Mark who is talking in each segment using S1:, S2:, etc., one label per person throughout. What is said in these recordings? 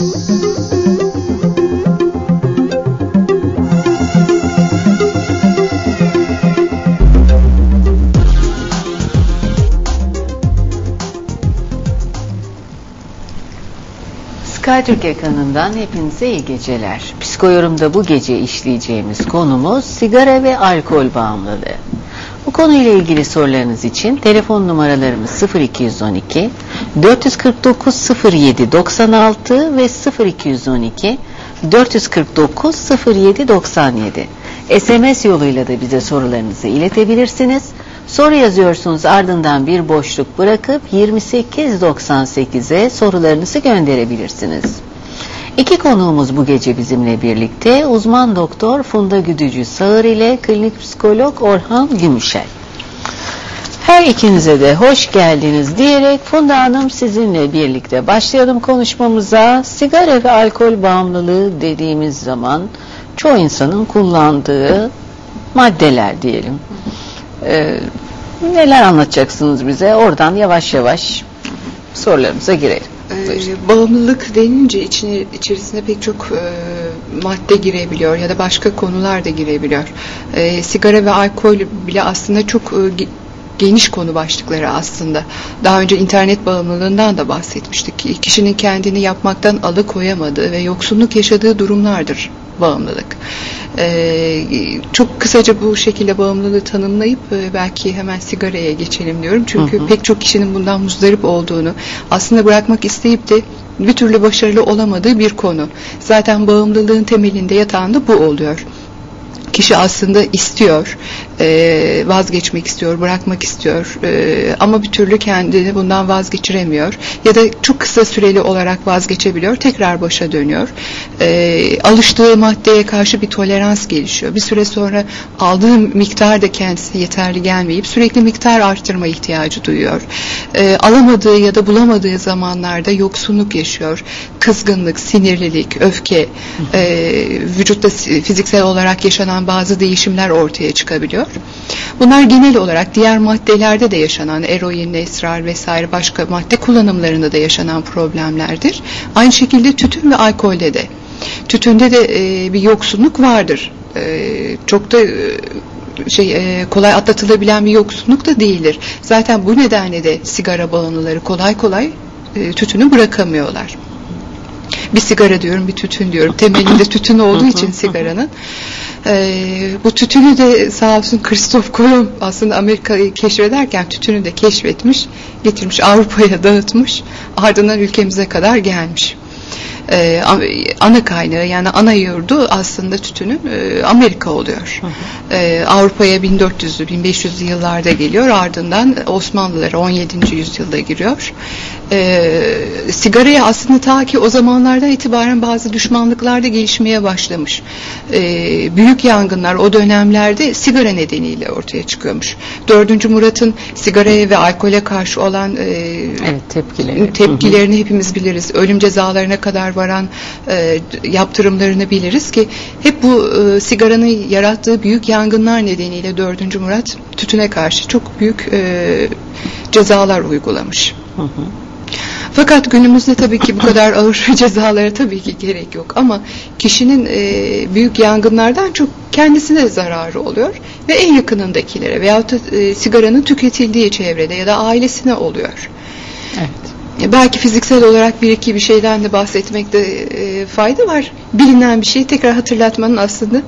S1: Sky Türk ekranından hepinize iyi geceler. Psikoyorumda bu gece işleyeceğimiz konumuz sigara ve alkol bağımlılığı. Bu konuyla ilgili sorularınız için telefon numaralarımız 0212 449 07 96 ve 0212 449 07 97. SMS yoluyla da bize sorularınızı iletebilirsiniz. Soru yazıyorsunuz ardından bir boşluk bırakıp 2898'e sorularınızı gönderebilirsiniz. İki konuğumuz bu gece bizimle birlikte uzman doktor Funda Güdücü Sağır ile klinik psikolog Orhan Gümüşel. Her ikinize de hoş geldiniz diyerek Funda Hanım sizinle birlikte başlayalım konuşmamıza. Sigara ve alkol bağımlılığı dediğimiz zaman çoğu insanın kullandığı maddeler diyelim. Ee, neler anlatacaksınız bize? Oradan yavaş yavaş sorularımıza girelim.
S2: Ee, bağımlılık denince içine, içerisine pek çok e, madde girebiliyor ya da başka konular da girebiliyor. E, sigara ve alkol bile aslında çok e, geniş konu başlıkları aslında. Daha önce internet bağımlılığından da bahsetmiştik. Kişinin kendini yapmaktan alıkoyamadığı ve yoksunluk yaşadığı durumlardır bağımlılık. Ee, çok kısaca bu şekilde bağımlılığı tanımlayıp e, belki hemen sigaraya geçelim diyorum. Çünkü hı hı. pek çok kişinin bundan muzdarip olduğunu, aslında bırakmak isteyip de bir türlü başarılı olamadığı bir konu. Zaten bağımlılığın temelinde yatan da bu oluyor kişi aslında istiyor, e, vazgeçmek istiyor, bırakmak istiyor e, ama bir türlü kendini bundan vazgeçiremiyor ya da çok kısa süreli olarak vazgeçebiliyor, tekrar başa dönüyor. E, alıştığı maddeye karşı bir tolerans gelişiyor. Bir süre sonra aldığı miktar da kendisine yeterli gelmeyip sürekli miktar arttırma ihtiyacı duyuyor. Alamadığı ya da bulamadığı zamanlarda yoksunluk yaşıyor. Kızgınlık, sinirlilik, öfke, vücutta fiziksel olarak yaşanan bazı değişimler ortaya çıkabiliyor. Bunlar genel olarak diğer maddelerde de yaşanan eroin, esrar vesaire başka madde kullanımlarında da yaşanan problemlerdir. Aynı şekilde tütün ve alkolde de. Tütünde de e, bir yoksunluk vardır. E, çok da e, şey e, kolay atlatılabilen bir yoksunluk da değildir. Zaten bu nedenle de sigara bağımlıları kolay kolay e, tütünü bırakamıyorlar bir sigara diyorum bir tütün diyorum. Temelinde tütün olduğu için sigaranın. Ee, bu tütünü de sağ olsun Kristof Kolomb aslında Amerika'yı keşfederken tütünü de keşfetmiş, getirmiş Avrupa'ya dağıtmış, ardından ülkemize kadar gelmiş e, ana kaynağı yani ana yurdu aslında tütünün e, Amerika oluyor. E, Avrupa'ya 1400'lü 1500'lü yıllarda geliyor ardından Osmanlılara 17. yüzyılda giriyor. E, sigaraya aslında ta ki o zamanlardan itibaren bazı düşmanlıklar da gelişmeye başlamış. E, büyük yangınlar o dönemlerde sigara nedeniyle ortaya çıkıyormuş. 4. Murat'ın sigaraya ve alkole karşı olan e,
S1: evet, tepkileri.
S2: tepkilerini hepimiz biliriz. Ölüm cezalarına kadar varan e, yaptırımlarını biliriz ki hep bu e, sigaranın yarattığı büyük yangınlar nedeniyle 4. Murat tütüne karşı çok büyük e, cezalar uygulamış. Hı hı. Fakat günümüzde tabii ki bu kadar ağır cezalara tabii ki gerek yok ama kişinin e, büyük yangınlardan çok kendisine zararı oluyor ve en yakınındakilere veyahut da e, sigaranın tüketildiği çevrede ya da ailesine oluyor. Evet belki fiziksel olarak bir iki bir şeyden de bahsetmekte e, fayda var. Bilinen bir şeyi tekrar hatırlatmanın aslında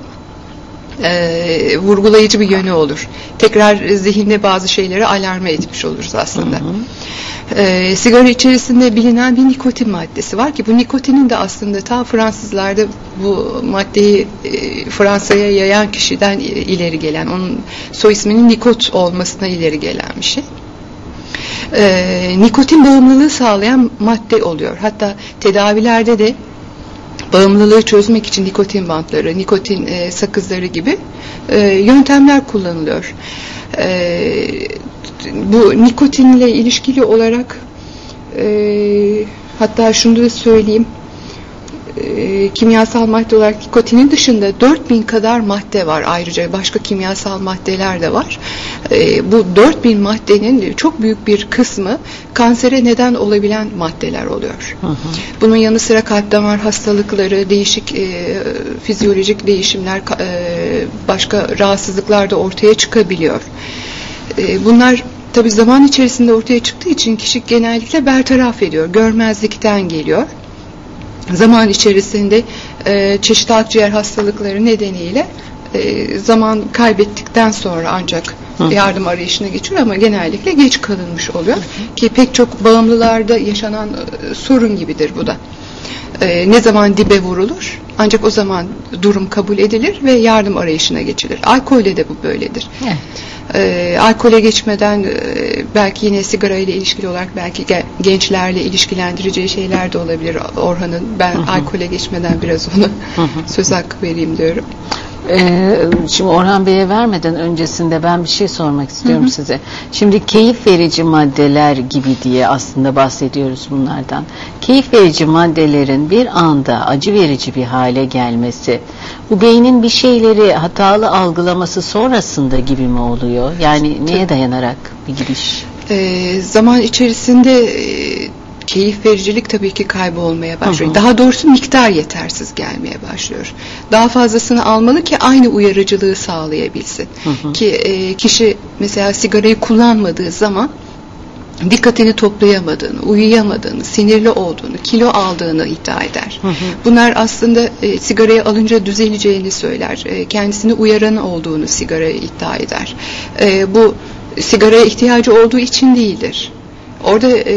S2: e, vurgulayıcı bir yönü olur. Tekrar zihinde bazı şeyleri alarma etmiş oluruz aslında. Hı hı. E, sigara içerisinde bilinen bir nikotin maddesi var ki bu nikotinin de aslında ta Fransızlarda bu maddeyi e, Fransa'ya yayan kişiden ileri gelen, onun soy isminin Nikot olmasına ileri gelen bir şey e, nikotin bağımlılığı sağlayan madde oluyor. Hatta tedavilerde de bağımlılığı çözmek için nikotin bantları, nikotin e, sakızları gibi e, yöntemler kullanılıyor. E, bu nikotinle ilişkili olarak e, hatta şunu da söyleyeyim e, kimyasal madde olarak nikotinin dışında 4000 kadar madde var ayrıca başka kimyasal maddeler de var. E, bu 4000 maddenin çok büyük bir kısmı kansere neden olabilen maddeler oluyor. Hı hı. Bunun yanı sıra kalp damar hastalıkları, değişik e, fizyolojik değişimler, e, başka rahatsızlıklar da ortaya çıkabiliyor. E, bunlar tabi zaman içerisinde ortaya çıktığı için kişi genellikle bertaraf ediyor, görmezlikten geliyor zaman içerisinde e, çeşitli akciğer hastalıkları nedeniyle e, zaman kaybettikten sonra ancak Hı. yardım arayışına geçiyor ama genellikle geç kalınmış oluyor. Hı. Ki pek çok bağımlılarda yaşanan e, sorun gibidir bu da. E, ne zaman dibe vurulur ancak o zaman durum kabul edilir ve yardım arayışına geçilir. Alkolde de bu böyledir. Evet e, alkole geçmeden e, belki yine sigara ile ilişkili olarak belki gençlerle ilişkilendireceği şeyler de olabilir Orhan'ın. Ben hı hı. alkole geçmeden biraz ona hı hı. söz hakkı vereyim diyorum.
S1: Ee, şimdi Orhan Bey'e vermeden öncesinde ben bir şey sormak istiyorum hı hı. size. Şimdi keyif verici maddeler gibi diye aslında bahsediyoruz bunlardan. Keyif verici maddelerin bir anda acı verici bir hale gelmesi, bu beynin bir şeyleri hatalı algılaması sonrasında gibi mi oluyor? Yani neye dayanarak bir gidiş?
S2: Ee, zaman içerisinde e, keyif vericilik tabii ki kaybolmaya başlıyor. Hı hı. Daha doğrusu miktar yetersiz gelmeye başlıyor. Daha fazlasını almalı ki aynı uyarıcılığı sağlayabilsin. Hı hı. Ki e, kişi mesela sigarayı kullanmadığı zaman dikkatini toplayamadığını, uyuyamadığını, sinirli olduğunu, kilo aldığını iddia eder. Hı hı. Bunlar aslında e, sigarayı alınca düzeleceğini söyler. E, kendisini uyaran olduğunu sigaraya iddia eder. E, bu sigaraya ihtiyacı olduğu için değildir orada e,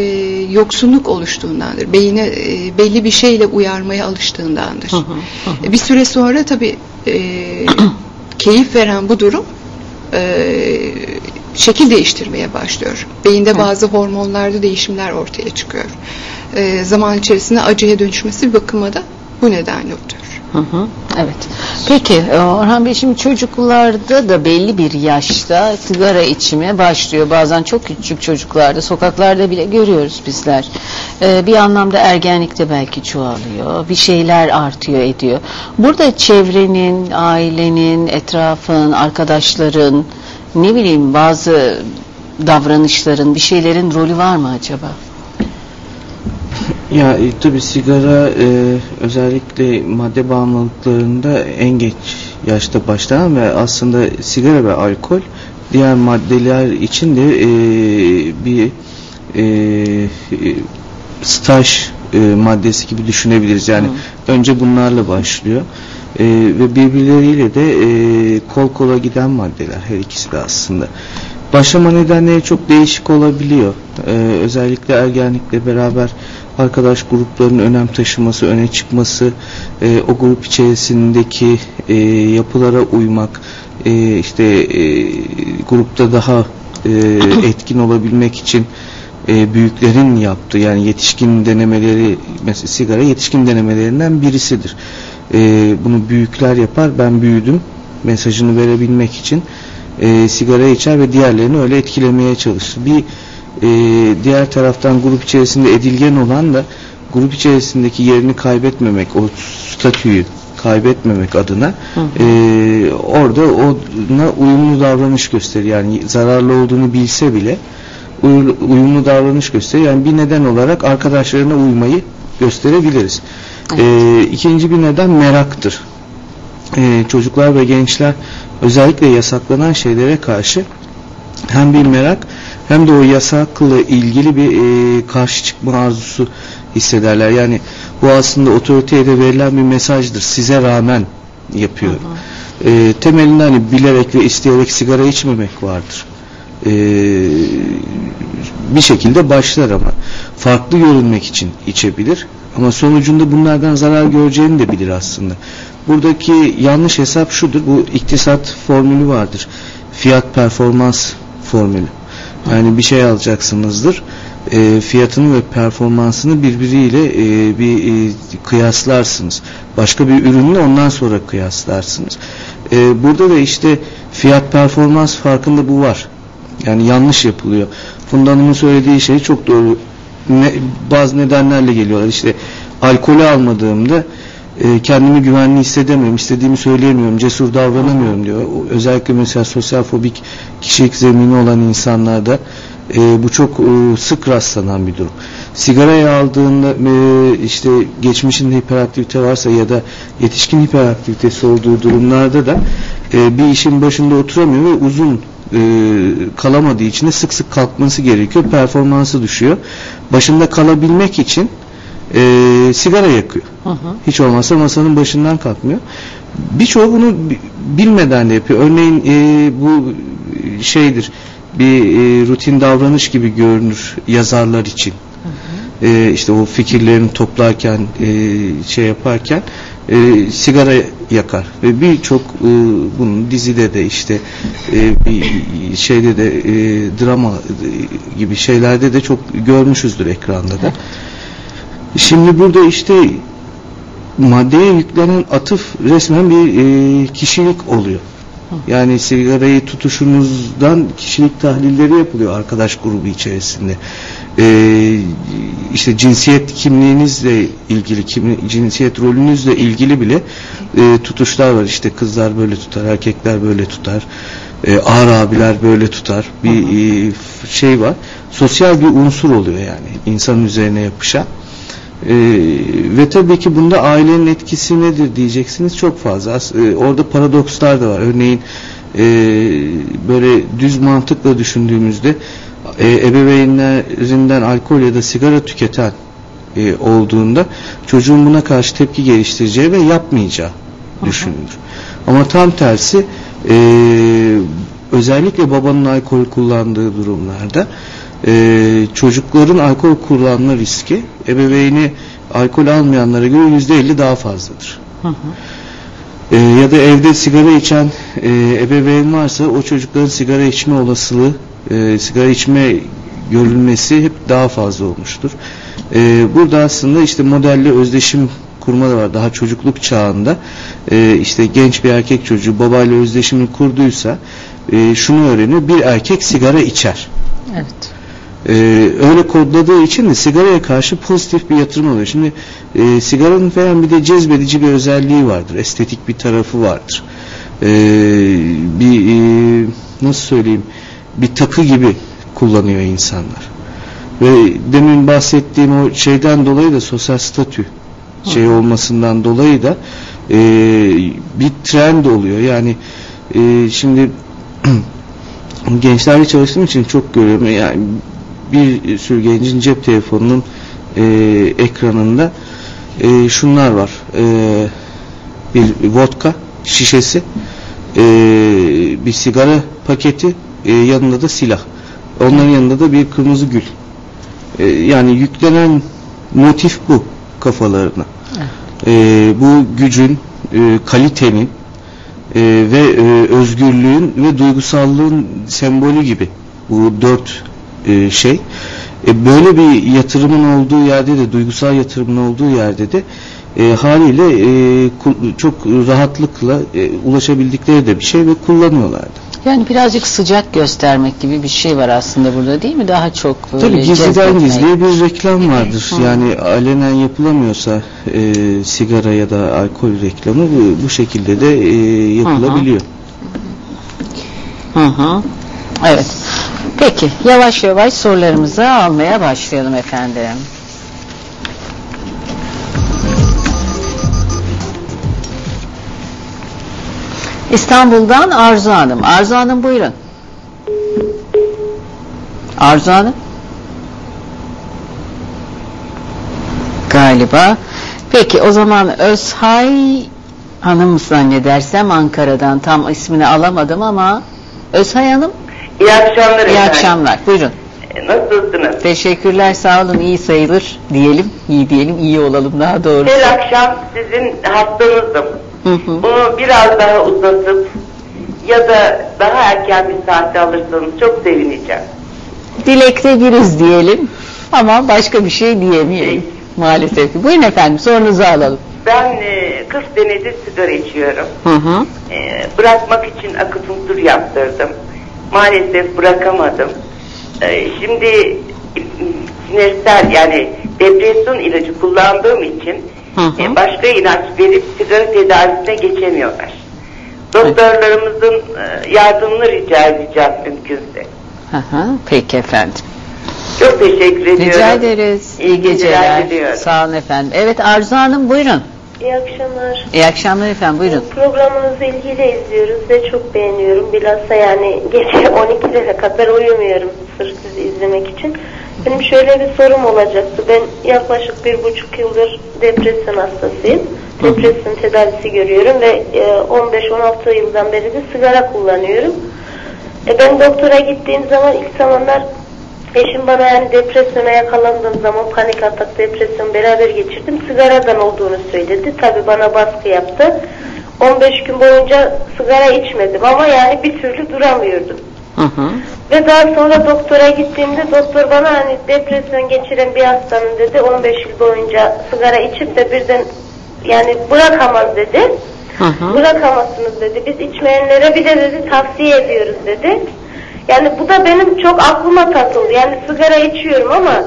S2: yoksunluk oluştuğundandır. Beyine e, belli bir şeyle uyarmaya alıştığındandır. Hı hı, hı. Bir süre sonra tabii e, keyif veren bu durum e, şekil değiştirmeye başlıyor. Beyinde bazı hormonlarda değişimler ortaya çıkıyor. E, zaman içerisinde acıya dönüşmesi bir bakıma da bu nedenle oluyor.
S1: Hı hı, evet. Peki e, Orhan Bey şimdi çocuklarda da belli bir yaşta sigara içime başlıyor. Bazen çok küçük çocuklarda sokaklarda bile görüyoruz bizler. Ee, bir anlamda ergenlikte belki çoğalıyor. Bir şeyler artıyor ediyor. Burada çevrenin, ailenin, etrafın, arkadaşların ne bileyim bazı davranışların bir şeylerin rolü var mı acaba?
S3: Ya e, tabi sigara e, özellikle madde bağımlılıklarında en geç yaşta başlayan ve aslında sigara ve alkol diğer maddeler için de e, bir e, staj e, maddesi gibi düşünebiliriz. Yani Hı. önce bunlarla başlıyor. E, ve birbirleriyle de e, kol kola giden maddeler her ikisi de aslında. Başlama nedenleri çok değişik olabiliyor. E, özellikle ergenlikle beraber arkadaş gruplarının önem taşıması, öne çıkması, e, o grup içerisindeki e, yapılara uymak, e, işte e, grupta daha e, etkin olabilmek için e, büyüklerin yaptığı yani yetişkin denemeleri mesela sigara yetişkin denemelerinden birisidir. E, bunu büyükler yapar ben büyüdüm mesajını verebilmek için e, sigara içer ve diğerlerini öyle etkilemeye çalışır. Bir e, diğer taraftan grup içerisinde edilgen olan da grup içerisindeki yerini kaybetmemek, o statüyü kaybetmemek adına hı hı. E, orada ona uyumlu davranış gösterir. Yani zararlı olduğunu bilse bile uyumlu davranış gösterir. Yani bir neden olarak arkadaşlarına uymayı gösterebiliriz. Evet. E, ikinci bir neden meraktır. E, çocuklar ve gençler özellikle yasaklanan şeylere karşı hem bir merak hem de o yasakla ilgili bir e, karşı çıkma arzusu hissederler. Yani bu aslında otoriteye de verilen bir mesajdır. Size rağmen yapıyorum. E, temelinde hani bilerek ve isteyerek sigara içmemek vardır. E, bir şekilde başlar ama farklı görünmek için içebilir. Ama sonucunda bunlardan zarar göreceğini de bilir aslında. Buradaki yanlış hesap şudur. Bu iktisat formülü vardır. Fiyat performans formülü. Yani bir şey alacaksınızdır. E, fiyatını ve performansını birbiriyle e, bir e, kıyaslarsınız. Başka bir ürünle ondan sonra kıyaslarsınız. E, burada da işte fiyat performans farkında bu var. Yani yanlış yapılıyor. Funda söylediği şey çok doğru. Ne, bazı nedenlerle geliyorlar. İşte alkolü almadığımda e, kendimi güvenli hissedemiyorum, istediğimi söyleyemiyorum, cesur davranamıyorum diyor. Özellikle mesela sosyal fobik kişilik zemini olan insanlarda e, bu çok e, sık rastlanan bir durum. Sigarayı aldığında e, işte geçmişinde hiperaktivite varsa ya da yetişkin hiperaktivitesi olduğu durumlarda da e, bir işin başında oturamıyor ve uzun e, kalamadığı için de sık sık kalkması gerekiyor. Performansı düşüyor. Başında kalabilmek için e, sigara yakıyor.
S1: Hı hı.
S3: Hiç olmazsa masanın başından kalkmıyor. Birçoğu bunu bi- bilmeden de yapıyor. Örneğin e, bu şeydir bir e, rutin davranış gibi görünür yazarlar için. E, işte o fikirlerini toplarken e, şey yaparken e, sigara yakar ve birçok e, bunun dizide de işte e, bir şeyde de e, drama e, gibi şeylerde de çok görmüşüzdür ekranda da. Şimdi burada işte maddeye yüklenen atıf resmen bir e, kişilik oluyor. Yani sigarayı tutuşunuzdan kişilik tahlilleri yapılıyor arkadaş grubu içerisinde. E, işte cinsiyet kimliğinizle ilgili, kimli- cinsiyet rolünüzle ilgili bile e, tutuşlar var. İşte kızlar böyle tutar, erkekler böyle tutar. E, ağır abiler böyle tutar. Bir e, şey var. Sosyal bir unsur oluyor yani insanın üzerine yapışan. Ee, ve tabii ki bunda ailenin etkisi nedir diyeceksiniz çok fazla. As- e, orada paradokslar da var. Örneğin e, böyle düz mantıkla düşündüğümüzde e, ebeveynlerinden alkol ya da sigara tüketen e, olduğunda çocuğun buna karşı tepki geliştireceği ve yapmayacağı düşünülür. Ama tam tersi e, özellikle babanın alkol kullandığı durumlarda e, çocukların alkol kullanma riski ebeveyni alkol almayanlara göre yüzde elli daha fazladır.
S1: Hı hı.
S3: E, ya da evde sigara içen e, ebeveyn varsa o çocukların sigara içme olasılığı, e, sigara içme görülmesi hep daha fazla olmuştur. E, burada aslında işte modelle özdeşim kurma da var. Daha çocukluk çağında e, işte genç bir erkek çocuğu babayla özdeşimi kurduysa e, şunu öğreniyor. Bir erkek sigara içer.
S1: Evet.
S3: Ee, öyle kodladığı için de sigaraya karşı pozitif bir yatırım oluyor. Şimdi e, sigaranın falan bir de cezbedici bir özelliği vardır. Estetik bir tarafı vardır. Ee, bir e, nasıl söyleyeyim bir takı gibi kullanıyor insanlar. Ve demin bahsettiğim o şeyden dolayı da sosyal statü şey olmasından dolayı da e, bir trend oluyor. Yani e, şimdi gençlerle çalıştığım için çok görüyorum. Yani bir sürü gencin cep telefonunun e, ekranında e, şunlar var. E, bir vodka şişesi, e, bir sigara paketi, e, yanında da silah. Onların yanında da bir kırmızı gül. E, yani yüklenen motif bu kafalarına. E, bu gücün, e, kalitenin e, ve e, özgürlüğün ve duygusallığın sembolü gibi bu dört e, şey. E, böyle bir yatırımın olduğu yerde de duygusal yatırımın olduğu yerde de e, haliyle e, çok rahatlıkla e, ulaşabildikleri de bir şey ve kullanıyorlardı.
S1: Yani birazcık sıcak göstermek gibi bir şey var aslında burada değil mi? Daha çok böyle
S3: Tabii gizliden gizliye bir reklam vardır.
S1: Hı.
S3: Yani alenen yapılamıyorsa e, sigara ya da alkol reklamı bu, bu şekilde de e, yapılabiliyor.
S1: Hı hı. Evet. Peki yavaş yavaş sorularımızı almaya başlayalım efendim. İstanbul'dan Arzu Hanım. Arzu Hanım buyurun. Arzu Hanım. Galiba. Peki o zaman Özhay Hanım zannedersem Ankara'dan tam ismini alamadım ama Özhay Hanım
S4: İyi akşamlar
S1: iyi
S4: efendim.
S1: akşamlar. Buyurun.
S4: E, Nasılsınız?
S1: Teşekkürler sağ olun iyi sayılır diyelim. iyi diyelim iyi olalım daha doğrusu.
S4: Her akşam sizin hastanızım.
S1: Hı hı.
S4: Bunu biraz daha uzatıp ya da daha erken bir saatte alırsanız çok sevineceğim.
S1: Dilekte biriz diyelim ama başka bir şey diyemeyelim maalesef ki. Buyurun efendim sorunuzu alalım.
S4: Ben e, 40 senedir sigara içiyorum.
S1: Hı hı.
S4: E, bırakmak için akupunktur yaptırdım. Maalesef bırakamadım. E, şimdi sinirsel yani depresyon ilacı kullandığım için
S1: Hı hı.
S4: E, başka ilaç verip sigara tedavisine geçemiyorlar. Doktorlarımızın e, yardımını rica edeceğim mümkünse.
S1: Hı hı. Peki efendim.
S4: Çok teşekkür ediyorum.
S1: Rica ederiz. İyi geceler.
S4: diliyorum.
S1: Sağ olun efendim. Evet Arzu Hanım buyurun.
S5: İyi akşamlar.
S1: İyi akşamlar efendim buyurun.
S5: Programınızı ilgiyle izliyoruz ve çok beğeniyorum. Bilhassa yani gece 12'lere kadar uyumuyorum sırf sizi izlemek için. Benim şöyle bir sorum olacaktı. Ben yaklaşık bir buçuk yıldır depresyon hastasıyım. Depresyon tedavisi görüyorum ve e, 15-16 yıldan beri de sigara kullanıyorum. E, ben doktora gittiğim zaman ilk zamanlar eşim bana yani depresyona yakalandığım zaman panik atak, depresyon beraber geçirdim. Sigaradan olduğunu söyledi. Tabi bana baskı yaptı. 15 gün boyunca sigara içmedim ama yani bir türlü duramıyordum.
S1: Hı hı.
S5: Ve daha sonra doktora gittiğimde doktor bana hani depresyon geçiren bir hastanın dedi 15 yıl boyunca sigara içip de birden yani bırakamaz dedi.
S1: Hı hı.
S5: Bırakamazsınız dedi. Biz içmeyenlere bir de dedi tavsiye ediyoruz dedi. Yani bu da benim çok aklıma takıldı. Yani sigara içiyorum ama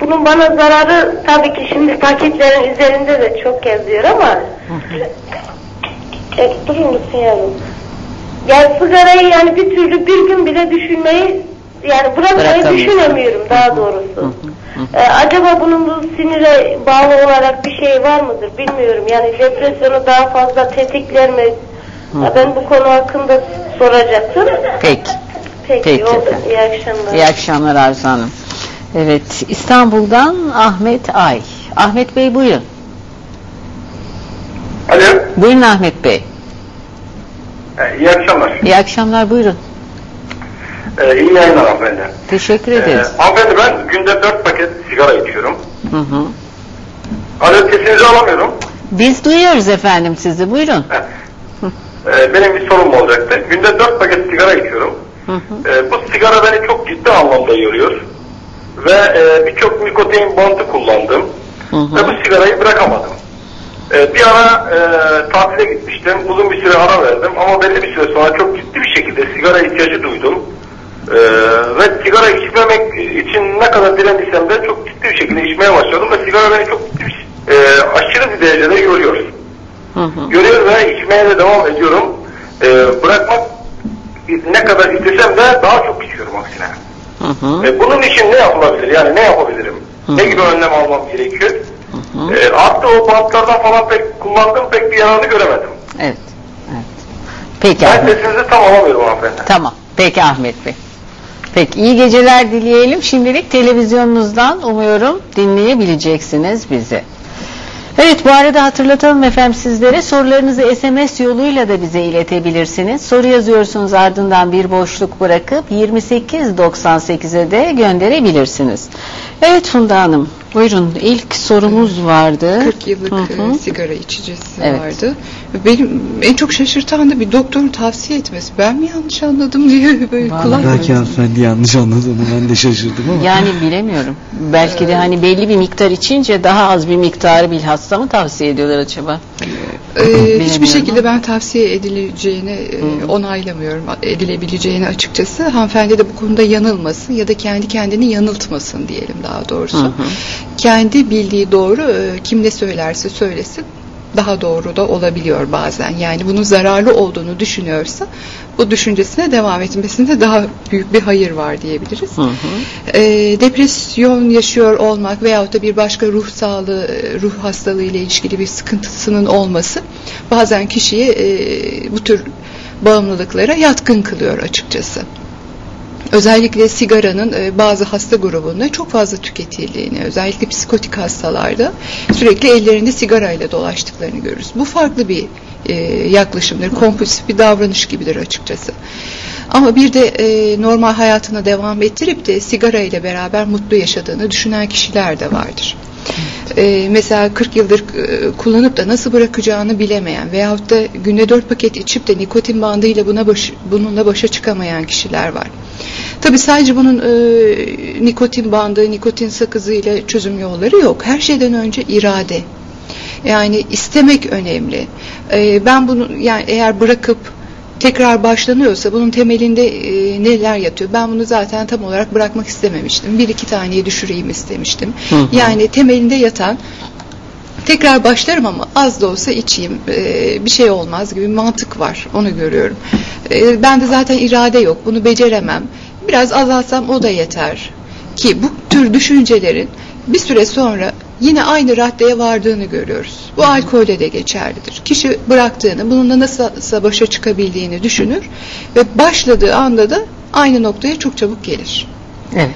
S5: bunun bana zararı tabii ki şimdi paketlerin üzerinde de çok yazıyor ama e, durur musun yavrum? Yani sigarayı yani bir türlü bir gün bile düşünmeyi yani bırakmayı düşünemiyorum daha doğrusu. Ee, acaba bunun bu sinire bağlı olarak bir şey var mıdır bilmiyorum. Yani depresyonu daha fazla tetikler mi? Ben bu konu hakkında soracaktım.
S1: Peki.
S5: Peki,
S1: Peki
S5: oldu. İyi akşamlar.
S1: İyi akşamlar Arzu Hanım. Evet İstanbul'dan Ahmet Ay. Ahmet Bey buyurun.
S6: Alo,
S1: Buyurun Ahmet Bey.
S6: e, iyi akşamlar.
S1: İyi akşamlar buyurun.
S6: E, iyi yayınlar hanımefendi.
S1: Teşekkür
S6: E,
S1: ederiz.
S6: hanımefendi ben günde 4 paket sigara içiyorum.
S1: Hı hı.
S6: Alo, sesinizi alamıyorum.
S1: Biz duyuyoruz efendim sizi buyurun.
S6: E, benim bir sorum olacaktı. Günde 4 paket sigara içiyorum.
S1: Hı hı.
S6: E, bu sigara beni çok ciddi anlamda yoruyor. Ve e, birçok nikotin bantı kullandım.
S1: Hı hı.
S6: Ve bu sigarayı bırakamadım. E, bir ara e, tatile gitmiştim. Uzun bir süre ara verdim. Ama belli bir süre sonra çok ciddi bir şekilde sigara ihtiyacı duydum. E, ve sigara içmemek için ne kadar direndiysem de çok ciddi bir şekilde içmeye başladım. Ve sigara beni çok ciddi bir, e, aşırı bir derecede yoruyor.
S1: Hı hı.
S6: Görüyor ve içmeye de devam ediyorum. E, bırakmak ne kadar istesem de daha çok içiyorum aksine.
S1: Hı hı.
S6: E, bunun için ne yapılabilir? Yani ne yapabilirim? Ne gibi önlem almam gerekiyor? E, hatta o bantlardan falan pek kullandım pek bir yararını göremedim.
S1: Evet. evet. Peki
S6: Ben
S1: Ahmet.
S6: sesinizi tam alamıyorum hanımefendi.
S1: Tamam. Peki Ahmet Bey. Peki iyi geceler dileyelim. Şimdilik televizyonunuzdan umuyorum dinleyebileceksiniz bizi. Evet bu arada hatırlatalım efendim sizlere sorularınızı SMS yoluyla da bize iletebilirsiniz. Soru yazıyorsunuz ardından bir boşluk bırakıp 2898'e de gönderebilirsiniz. Evet Funda Hanım buyurun ilk sorumuz vardı.
S2: 40 yıllık
S1: Hı hı.
S2: e, sigara içicisi
S1: Evet.
S2: vardı. Benim en çok şaşırtan da bir doktorun tavsiye etmesi. Ben mi yanlış anladım diye böyle
S1: Vallahi
S2: kulak
S3: Belki hanımefendi yanlış anladı ben de şaşırdım ama.
S1: Yani bilemiyorum. Belki de hani belli bir miktar içince daha az bir miktarı bilhassa mı tavsiye ediyorlar acaba?
S2: Ee, hiçbir şekilde ben tavsiye edileceğini e, onaylamıyorum. Edilebileceğini açıkçası. Hanımefendi de bu konuda yanılmasın ya da kendi kendini yanıltmasın diyelim daha doğrusu.
S1: Hı hı.
S2: Kendi bildiği doğru e, kim ne söylerse söylesin daha doğru da olabiliyor bazen. Yani bunun zararlı olduğunu düşünüyorsa bu düşüncesine devam etmesinde daha büyük bir hayır var diyebiliriz.
S1: Hı hı.
S2: E, depresyon yaşıyor olmak veyahut da bir başka ruh sağlığı, ruh hastalığı ile ilişkili bir sıkıntısının olması bazen kişiyi e, bu tür bağımlılıklara yatkın kılıyor açıkçası. Özellikle sigaranın e, bazı hasta grubunda çok fazla tüketildiğini, özellikle psikotik hastalarda sürekli ellerinde sigarayla dolaştıklarını görürüz. Bu farklı bir e, yaklaşımdır, kompulsif bir davranış gibidir açıkçası. Ama bir de e, normal hayatına devam ettirip de sigara ile beraber mutlu yaşadığını düşünen kişiler de vardır. E, mesela 40 yıldır e, kullanıp da nasıl bırakacağını bilemeyen veyahut da günde 4 paket içip de nikotin bandıyla buna baş, bununla başa çıkamayan kişiler var. Tabi sadece bunun e, nikotin bandı, nikotin sakızı ile çözüm yolları yok. Her şeyden önce irade. Yani istemek önemli. E, ben bunu yani eğer bırakıp tekrar başlanıyorsa bunun temelinde e, neler yatıyor? Ben bunu zaten tam olarak bırakmak istememiştim. Bir iki taneyi düşüreyim istemiştim.
S1: Hı hı.
S2: Yani temelinde yatan tekrar başlarım ama az da olsa içeyim e, bir şey olmaz gibi bir mantık var onu görüyorum. E, ben de zaten irade yok bunu beceremem biraz azaltsam o da yeter ki bu tür düşüncelerin bir süre sonra yine aynı raddeye vardığını görüyoruz. Bu alkolde de geçerlidir. Kişi bıraktığını, bununla nasıl başa çıkabildiğini düşünür ve başladığı anda da aynı noktaya çok çabuk gelir.
S1: Evet.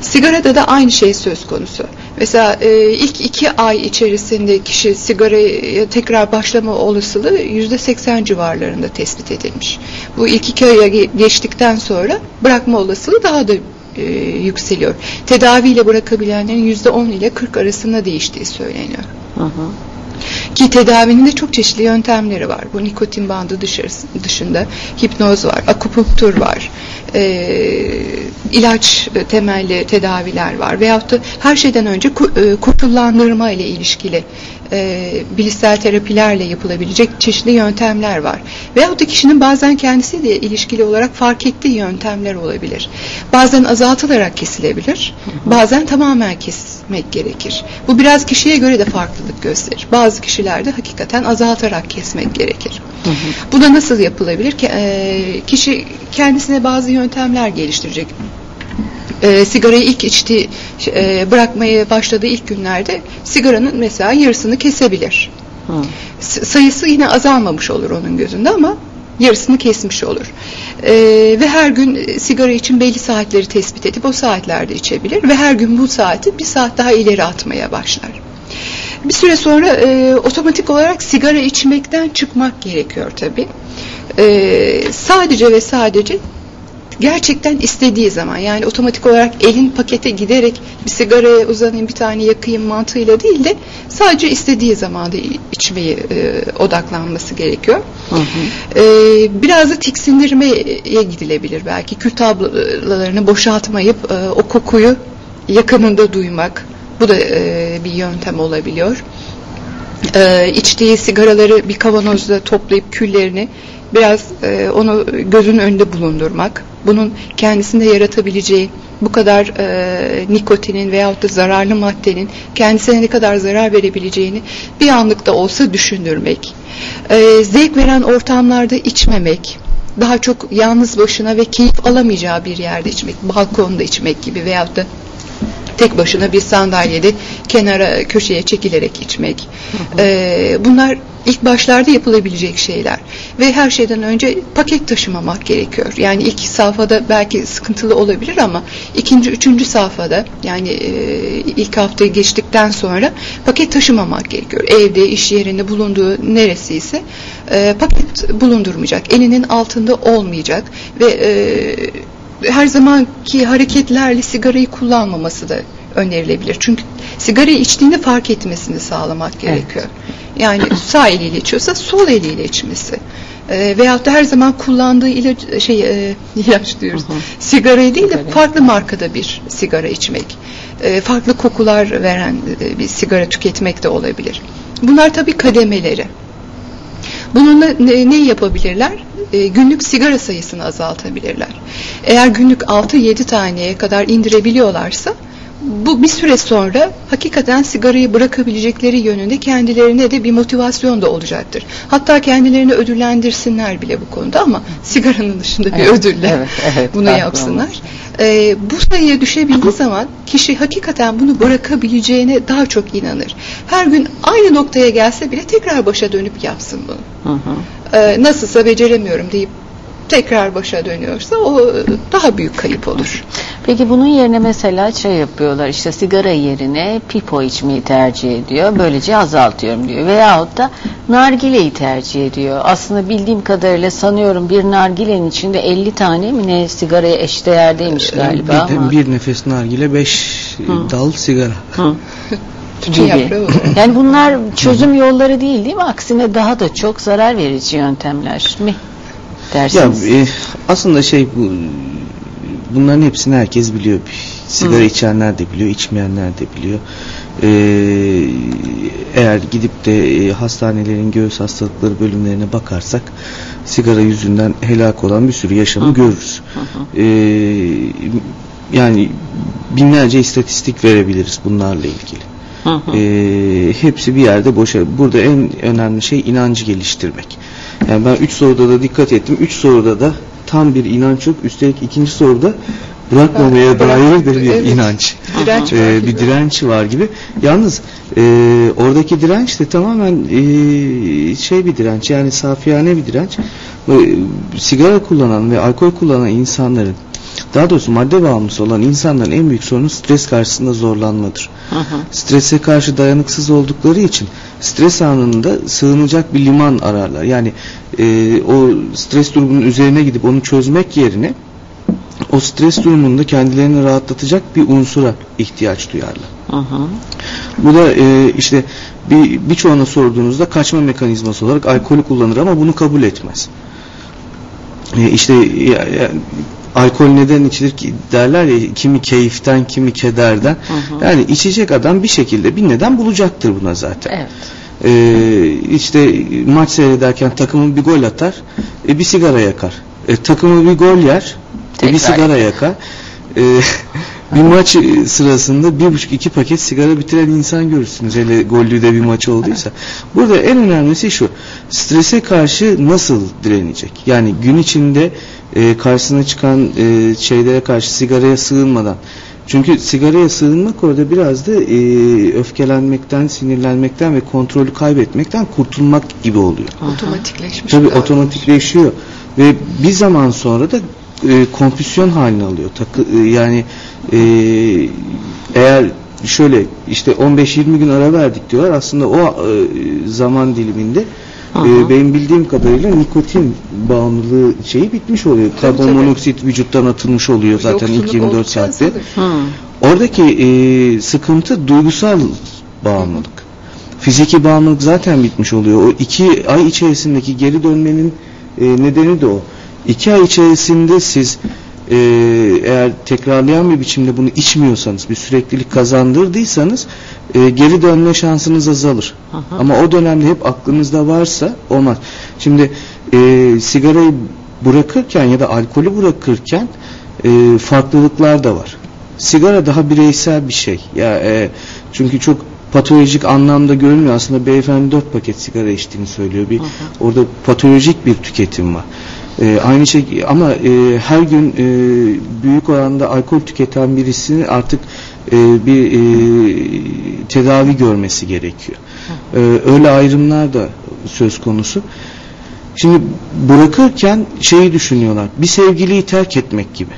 S2: Sigarada da aynı şey söz konusu. Mesela e, ilk iki ay içerisinde kişi sigaraya tekrar başlama olasılığı yüzde seksen civarlarında tespit edilmiş. Bu ilk iki aya geçtikten sonra bırakma olasılığı daha da e, yükseliyor. Tedaviyle bırakabilenlerin yüzde on ile kırk arasında değiştiği söyleniyor.
S1: Hı hı.
S2: Ki tedavinin de çok çeşitli yöntemleri var. Bu nikotin bandı dışında hipnoz var, akupunktur var, e, ilaç temelli tedaviler var. Veyahut da her şeyden önce e, koşullandırma ile ilişkili e, bilişsel terapilerle yapılabilecek çeşitli yöntemler var. Veyahut da kişinin bazen kendisiyle ilişkili olarak fark ettiği yöntemler olabilir. Bazen azaltılarak kesilebilir, bazen tamamen kesmek gerekir. Bu biraz kişiye göre de farklılık gösterir. Bazı kişilerde hakikaten azaltarak kesmek gerekir. Bu da nasıl yapılabilir? Ki, e, kişi kendisine bazı yöntemler geliştirecek e, sigarayı ilk içti e, bırakmaya başladığı ilk günlerde sigaranın mesela yarısını kesebilir.
S1: Hı.
S2: Sayısı yine azalmamış olur onun gözünde ama yarısını kesmiş olur. E, ve her gün sigara için belli saatleri tespit edip o saatlerde içebilir ve her gün bu saati bir saat daha ileri atmaya başlar. Bir süre sonra e, otomatik olarak sigara içmekten çıkmak gerekiyor tabi. E, sadece ve sadece gerçekten istediği zaman yani otomatik olarak elin pakete giderek bir sigaraya uzanayım bir tane yakayım mantığıyla değil de sadece istediği zamanda içmeyi e, odaklanması gerekiyor.
S1: Hı hı.
S2: E, biraz da tiksindirmeye gidilebilir belki. Kül tablolarını boşaltmayıp e, o kokuyu yakınında duymak. Bu da e, bir yöntem olabiliyor. E, içtiği sigaraları bir kavanozda toplayıp küllerini biraz e, onu gözün önünde bulundurmak bunun kendisinde yaratabileceği bu kadar e, nikotinin veyahut da zararlı maddenin kendisine ne kadar zarar verebileceğini bir anlıkta olsa düşündürmek. E, zevk veren ortamlarda içmemek, daha çok yalnız başına ve keyif alamayacağı bir yerde içmek, balkonda içmek gibi veyahut da tek başına bir sandalyede kenara köşeye çekilerek içmek. Hı hı. E, bunlar ilk başlarda yapılabilecek şeyler ve her şeyden önce paket taşımamak gerekiyor. Yani ilk safhada belki sıkıntılı olabilir ama ikinci, üçüncü safhada yani e, ilk haftayı geçtikten sonra paket taşımamak gerekiyor. Evde, iş yerinde bulunduğu neresiyse e, paket bulundurmayacak. Elinin altında olmayacak ve e, her zamanki hareketlerle sigarayı kullanmaması da önerilebilir. Çünkü sigarayı içtiğinde fark etmesini sağlamak gerekiyor. Evet. Yani sağ eliyle içiyorsa sol eliyle içmesi. E, veyahut da her zaman kullandığı ilaç, şey e, ilaç diyoruz. Hı hı. Sigarayı değil de farklı markada bir sigara içmek. E, farklı kokular veren e, bir sigara tüketmek de olabilir. Bunlar tabii kademeleri. Bununla ne, ne yapabilirler? E, günlük sigara sayısını azaltabilirler. Eğer günlük 6-7 taneye kadar indirebiliyorlarsa bu bir süre sonra hakikaten sigarayı bırakabilecekleri yönünde kendilerine de bir motivasyon da olacaktır. Hatta kendilerini ödüllendirsinler bile bu konuda ama sigaranın dışında bir
S1: evet,
S2: ödülle
S1: evet, evet,
S2: bunu yapsınlar. Ee, bu sayıya düşebildiği zaman kişi hakikaten bunu bırakabileceğine daha çok inanır. Her gün aynı noktaya gelse bile tekrar başa dönüp yapsın bunu.
S1: Hı hı.
S2: Ee, nasılsa beceremiyorum deyip tekrar başa dönüyorsa o daha büyük kayıp olur.
S1: Peki bunun yerine mesela şey yapıyorlar işte sigara yerine pipo içmeyi tercih ediyor. Böylece azaltıyorum diyor. Veyahut da nargileyi tercih ediyor. Aslında bildiğim kadarıyla sanıyorum bir nargilenin içinde 50 tane mi ne sigaraya eşdeğerdeymiş
S3: Ee,
S1: galiba
S3: bir,
S1: ama.
S3: bir nefes nargile, beş
S1: Hı.
S3: dal sigara.
S1: Hı. Gibi. Yani bunlar çözüm yolları değil değil mi? Aksine daha da çok zarar verici yöntemler mi?
S3: Ya
S1: Dersiniz.
S3: e, aslında şey bu bunların hepsini herkes biliyor. Sigara
S1: Hı.
S3: içenler de biliyor, içmeyenler de biliyor. Ee, eğer gidip de e, hastanelerin göğüs hastalıkları bölümlerine bakarsak sigara yüzünden helak olan bir sürü yaşamı
S1: Hı
S3: görürüz.
S1: Hı hı.
S3: Ee, yani binlerce istatistik verebiliriz bunlarla ilgili.
S1: Hı hı.
S3: Ee, hepsi bir yerde boşa. Burada en önemli şey inancı geliştirmek. Yani ben 3 soruda da dikkat ettim. 3 soruda da tam bir inanç yok. Üstelik ikinci soruda bırakmamaya
S2: Bırak-
S3: dair de bir
S2: evet.
S3: inanç.
S2: Direnç
S3: Ee, bir direnç var gibi. Yalnız e, oradaki direnç de tamamen e, şey bir direnç yani safiyane bir direnç. E, sigara kullanan ve alkol kullanan insanların daha doğrusu madde bağımlısı olan insanların en büyük sorunu stres karşısında zorlanmadır.
S1: Hı hı.
S3: Strese karşı dayanıksız oldukları için stres anında sığınacak bir liman ararlar. Yani e, o stres durumunun üzerine gidip onu çözmek yerine o stres durumunda kendilerini rahatlatacak bir unsura ihtiyaç duyarlar.
S1: Hı hı.
S3: Bu da e, işte bir birçoğuna sorduğunuzda kaçma mekanizması olarak alkolü kullanır ama bunu kabul etmez. E, işte alkol neden içilir ki derler ya kimi keyiften kimi kederden.
S1: Hı hı.
S3: Yani içecek adam bir şekilde bir neden bulacaktır buna zaten.
S1: Evet.
S3: Ee, işte maç seyrederken takımı bir gol atar, e, bir sigara yakar. E, takımı bir gol yer, e, bir sigara yakar. E, bir maç sırasında bir buçuk iki paket sigara bitiren insan görürsünüz. Hele gollü de bir maç olduysa. Burada en önemlisi şu. Strese karşı nasıl direnecek? Yani gün içinde e, karşısına çıkan e, şeylere karşı sigaraya sığınmadan çünkü sigaraya sığınmak orada biraz da e, öfkelenmekten, sinirlenmekten ve kontrolü kaybetmekten kurtulmak gibi oluyor.
S2: Otomatikleşmiş.
S3: Tabii otomatikleşiyor ve bir zaman sonra da e, kompüsyon haline alıyor. Takı, e, yani e, eğer şöyle işte 15-20 gün ara verdik diyorlar. Aslında o e, zaman diliminde
S1: Hı hı.
S3: e, benim bildiğim kadarıyla nikotin bağımlılığı şeyi bitmiş oluyor.
S2: Tabii,
S3: Karbon
S2: tabii.
S3: monoksit vücuttan atılmış oluyor zaten ilk
S2: Yoksunluk
S3: 24
S2: oldukça
S3: saatte.
S1: Hı.
S3: Oradaki e, sıkıntı duygusal bağımlılık. Fiziki bağımlılık zaten bitmiş oluyor. O iki ay içerisindeki geri dönmenin e, nedeni de o. İki ay içerisinde siz e, eğer tekrarlayan bir biçimde bunu içmiyorsanız, bir süreklilik kazandırdıysanız e, geri dönme şansınız azalır.
S1: Hı.
S3: Ama o dönemde hep aklınızda varsa olmaz. Şimdi e, sigarayı bırakırken ya da alkolü bırakırken e, farklılıklar da var. Sigara daha bireysel bir şey. Ya e, çünkü çok patolojik anlamda görünmüyor. Aslında beyefendi dört paket sigara içtiğini söylüyor. Bir
S1: hı.
S3: orada patolojik bir tüketim var. E, aynı şey ama e, her gün e, büyük oranda alkol tüketen birisinin artık e, bir e, tedavi görmesi gerekiyor. E, öyle ayrımlar da söz konusu. Şimdi bırakırken şeyi düşünüyorlar. Bir sevgiliyi terk etmek gibi.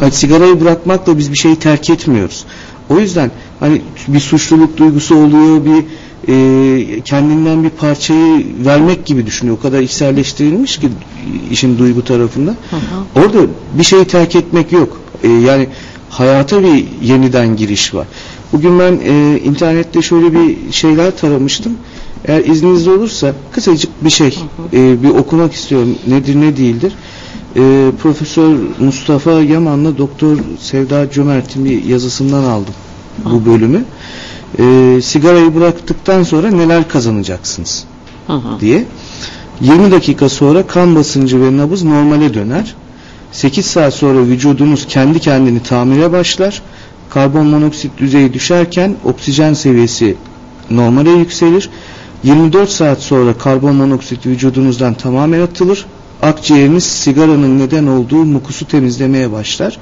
S3: Hani sigarayı bırakmakla biz bir şeyi terk etmiyoruz. O yüzden hani bir suçluluk duygusu oluyor, bir e, kendinden bir parçayı vermek gibi düşünüyor. O kadar içselleştirilmiş ki işin duygu tarafında.
S1: Hı hı.
S3: Orada bir şeyi terk etmek yok. E, yani hayata bir yeniden giriş var. Bugün ben e, internette şöyle bir şeyler taramıştım. Eğer izniniz olursa kısacık bir şey e, bir okumak istiyorum. Nedir ne değildir. E, Profesör Mustafa Yaman'la Doktor Sevda Cömert'in bir yazısından aldım bu bölümü. E, sigarayı bıraktıktan sonra neler kazanacaksınız
S1: Hı hı.
S3: diye. 20 dakika sonra kan basıncı ve nabız normale döner. 8 saat sonra vücudunuz kendi kendini tamire başlar. Karbon monoksit düzeyi düşerken oksijen seviyesi normale yükselir. 24 saat sonra karbon monoksit vücudunuzdan tamamen atılır. Akciğeriniz sigaranın neden olduğu mukusu temizlemeye başlar.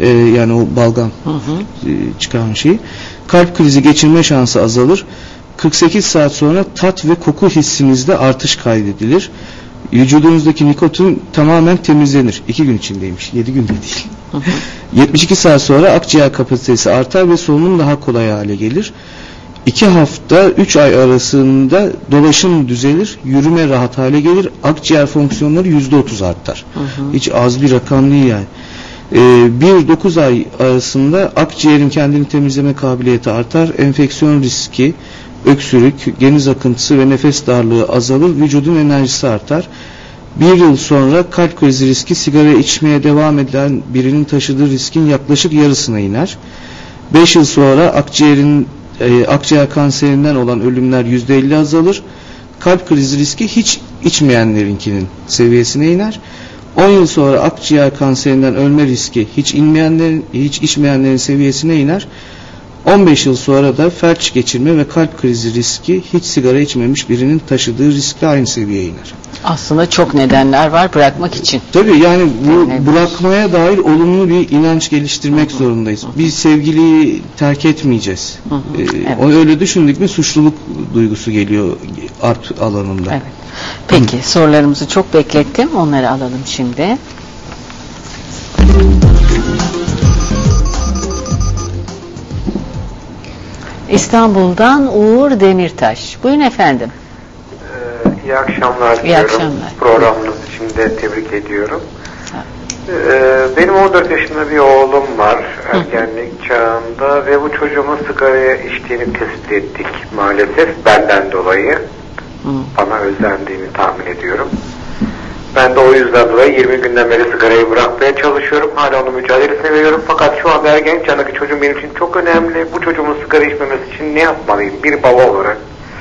S3: Ee, yani o balgam
S1: Hı hı.
S3: e, çıkan şeyi. Kalp krizi geçirme şansı azalır. 48 saat sonra tat ve koku hissinizde artış kaydedilir. Vücudunuzdaki nikotin tamamen temizlenir. 2 gün içindeymiş. 7 günde değil.
S1: Hı hı.
S3: 72 saat sonra akciğer kapasitesi artar ve solunum daha kolay hale gelir. 2 hafta 3 ay arasında dolaşım düzelir, yürüme rahat hale gelir, akciğer fonksiyonları %30 artar.
S1: Hı hı.
S3: Hiç az bir rakam değil yani. Ee, 1-9 ay arasında akciğerin kendini temizleme kabiliyeti artar, enfeksiyon riski, öksürük, geniz akıntısı ve nefes darlığı azalır, vücudun enerjisi artar. Bir yıl sonra kalp krizi riski sigara içmeye devam eden birinin taşıdığı riskin yaklaşık yarısına iner. 5 yıl sonra akciğerin e, akciğer kanserinden olan ölümler %50 azalır. Kalp krizi riski hiç içmeyenlerinkinin seviyesine iner. 10 yıl sonra akciğer kanserinden ölme riski hiç inmeyenlerin hiç içmeyenlerin seviyesine iner. 15 yıl sonra da felç geçirme ve kalp krizi riski hiç sigara içmemiş birinin taşıdığı riskle aynı seviyeye iner.
S1: Aslında çok nedenler var bırakmak için.
S3: Tabii yani bu
S1: Yani-
S3: bırakmaya dair olumlu bir inanç geliştirmek zorundayız. Biz sevgiliyi terk etmeyeceğiz.
S1: Hı hı,
S3: Ee,
S1: evet.
S3: o öyle düşündük mü suçluluk duygusu geliyor art alanında.
S1: Evet. Peki sorularımızı çok beklettim. Onları alalım şimdi. İstanbul'dan Uğur Demirtaş. Buyurun efendim.
S7: İyi akşamlar
S1: İyi
S7: diyorum.
S1: akşamlar.
S7: Programınız için de tebrik ediyorum. Ee, Benim 14 yaşında bir oğlum var ergenlik çağında ve bu çocuğumun sigaraya içtiğini tespit ettik maalesef benden dolayı.
S1: Hı.
S7: Bana özendiğini tahmin ediyorum. Ben de o yüzden dolayı 20 günden beri sigarayı bırakmaya çalışıyorum. Hala onun mücadelesini veriyorum. Fakat şu anda ergenlik çağındaki çocuğum benim için çok önemli. Bu çocuğumun sigara içmemesi için ne yapmalıyım? Bir baba olarak,